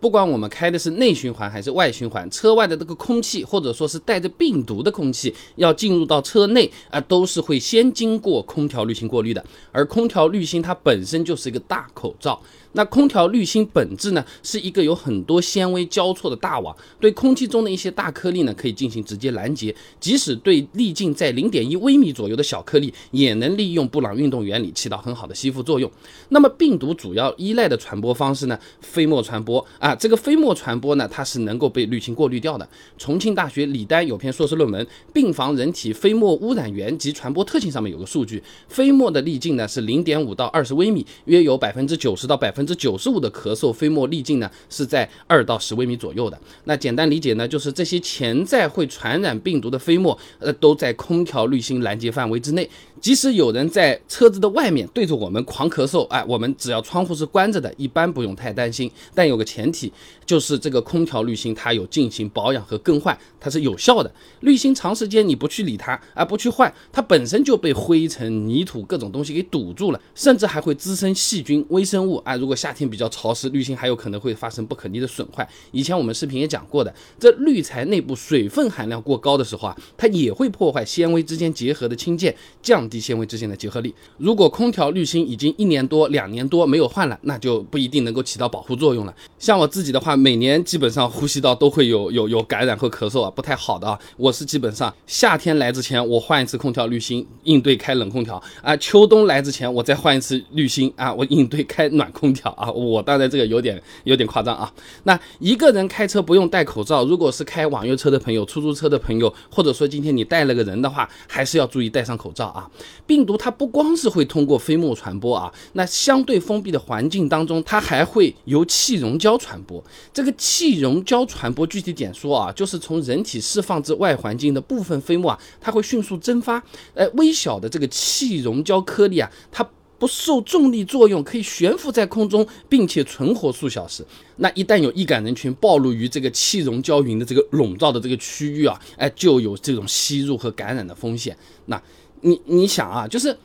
不管我们开的是内循环还是外循环，车外的这个空气或者说是带着病毒的空气要进入到车内啊，都是会先经过空调滤芯过滤的。而空调滤芯它本身就是一个大口罩。那空调滤芯本质呢，是一个有很多纤维交错的大网，对空气中的一些大颗粒呢，可以进行直接拦截，即使对粒径在零点一微米左右的小颗粒，也能利用布朗运动原理起到很好的吸附作用。那么病毒主要依赖的传播方式呢，飞沫传播啊，这个飞沫传播呢，它是能够被滤芯过滤掉的。重庆大学李丹有篇硕士论文《病房人体飞沫污染源及传播特性》上面有个数据，飞沫的粒径呢是零点五到二十微米，约有百分之九十到百分。百分之九十五的咳嗽飞沫粒径呢是在二到十微米左右的。那简单理解呢，就是这些潜在会传染病毒的飞沫，呃，都在空调滤芯拦截范围之内。即使有人在车子的外面对着我们狂咳嗽，哎，我们只要窗户是关着的，一般不用太担心。但有个前提，就是这个空调滤芯它有进行保养和更换，它是有效的。滤芯长时间你不去理它，啊，不去换，它本身就被灰尘、泥土各种东西给堵住了，甚至还会滋生细菌、微生物啊。如如果夏天比较潮湿，滤芯还有可能会发生不可逆的损坏。以前我们视频也讲过的，这滤材内部水分含量过高的时候啊，它也会破坏纤维之间结合的氢键，降。低纤维之间的结合力。如果空调滤芯已经一年多、两年多没有换了，那就不一定能够起到保护作用了。像我自己的话，每年基本上呼吸道都会有有有感染和咳嗽啊，不太好的啊。我是基本上夏天来之前我换一次空调滤芯，应对开冷空调啊；秋冬来之前我再换一次滤芯啊，我应对开暖空调啊。我当然这个有点有点夸张啊。那一个人开车不用戴口罩，如果是开网约车的朋友、出租车的朋友，或者说今天你带了个人的话，还是要注意戴上口罩啊。病毒它不光是会通过飞沫传播啊，那相对封闭的环境当中，它还会由气溶胶传播。这个气溶胶传播具体点说啊，就是从人体释放至外环境的部分飞沫啊，它会迅速蒸发。呃，微小的这个气溶胶颗粒啊，它不受重力作用，可以悬浮在空中，并且存活数小时。那一旦有易感人群暴露于这个气溶胶云的这个笼罩的这个区域啊，哎，就有这种吸入和感染的风险。那你你想啊，就是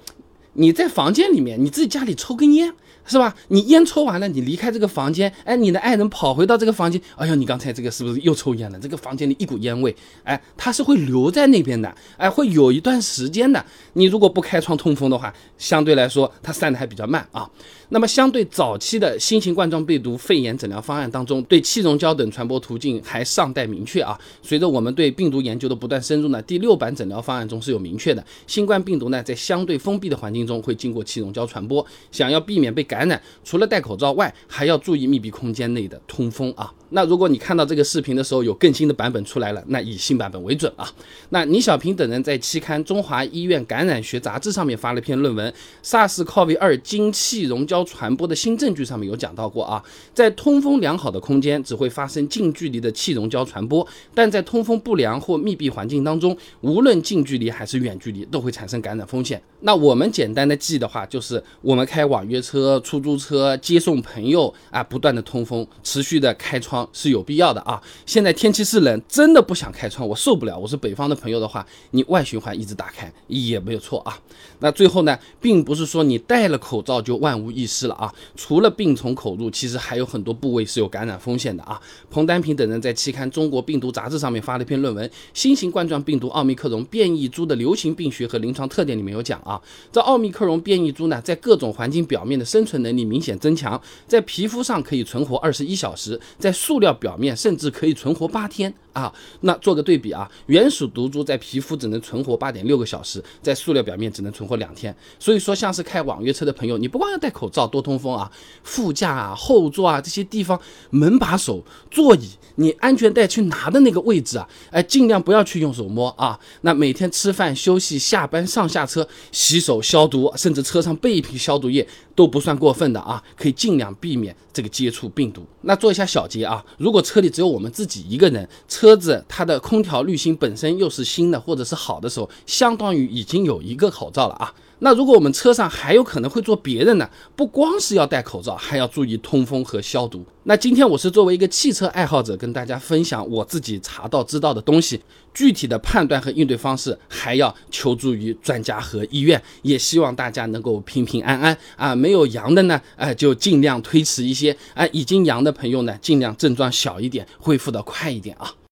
你在房间里面，你自己家里抽根烟。是吧？你烟抽完了，你离开这个房间，哎，你的爱人跑回到这个房间，哎呀，你刚才这个是不是又抽烟了？这个房间里一股烟味，哎，它是会留在那边的，哎，会有一段时间的。你如果不开窗通风的话，相对来说它散的还比较慢啊。那么，相对早期的新型冠状病毒肺炎诊疗方案当中，对气溶胶等传播途径还尚待明确啊。随着我们对病毒研究的不断深入呢，第六版诊疗方案中是有明确的，新冠病毒呢在相对封闭的环境中会经过气溶胶传播，想要避免被感。染除了戴口罩外，还要注意密闭空间内的通风啊。那如果你看到这个视频的时候有更新的版本出来了，那以新版本为准啊。那倪小平等人在期刊《中华医院感染学杂志》上面发了篇论文，《SARS-CoV-2 经气溶胶传播的新证据》上面有讲到过啊，在通风良好的空间只会发生近距离的气溶胶传播，但在通风不良或密闭环境当中，无论近距离还是远距离都会产生感染风险。那我们简单的记的话，就是我们开网约车、出租车接送朋友啊，不断的通风，持续的开窗。是有必要的啊！现在天气是冷，真的不想开窗，我受不了。我是北方的朋友的话，你外循环一直打开也没有错啊。那最后呢，并不是说你戴了口罩就万无一失了啊。除了病从口入，其实还有很多部位是有感染风险的啊。彭丹平等人在期刊《中国病毒杂志》上面发了一篇论文，《新型冠状病毒奥密克戎变异株的流行病学和临床特点》里面有讲啊，这奥密克隆变异株呢，在各种环境表面的生存能力明显增强，在皮肤上可以存活二十一小时，在塑料表面甚至可以存活八天。啊！那做个对比啊，原始毒株在皮肤只能存活八点六个小时，在塑料表面只能存活两天。所以说，像是开网约车的朋友，你不光要戴口罩多通风啊，副驾啊、后座啊这些地方，门把手、座椅，你安全带去拿的那个位置啊，哎，尽量不要去用手摸啊。那每天吃饭、休息、下班、上下车，洗手消毒，甚至车上备一瓶消毒液都不算过分的啊，可以尽量避免这个接触病毒。那做一下小结啊。如果车里只有我们自己一个人，车车子它的空调滤芯本身又是新的或者是好的时候，相当于已经有一个口罩了啊。那如果我们车上还有可能会坐别人呢？不光是要戴口罩，还要注意通风和消毒。那今天我是作为一个汽车爱好者，跟大家分享我自己查到知道的东西，具体的判断和应对方式还要求助于专家和医院。也希望大家能够平平安安啊！没有阳的呢，哎，就尽量推迟一些；哎，已经阳的朋友呢，尽量症状小一点，恢复的快一点啊。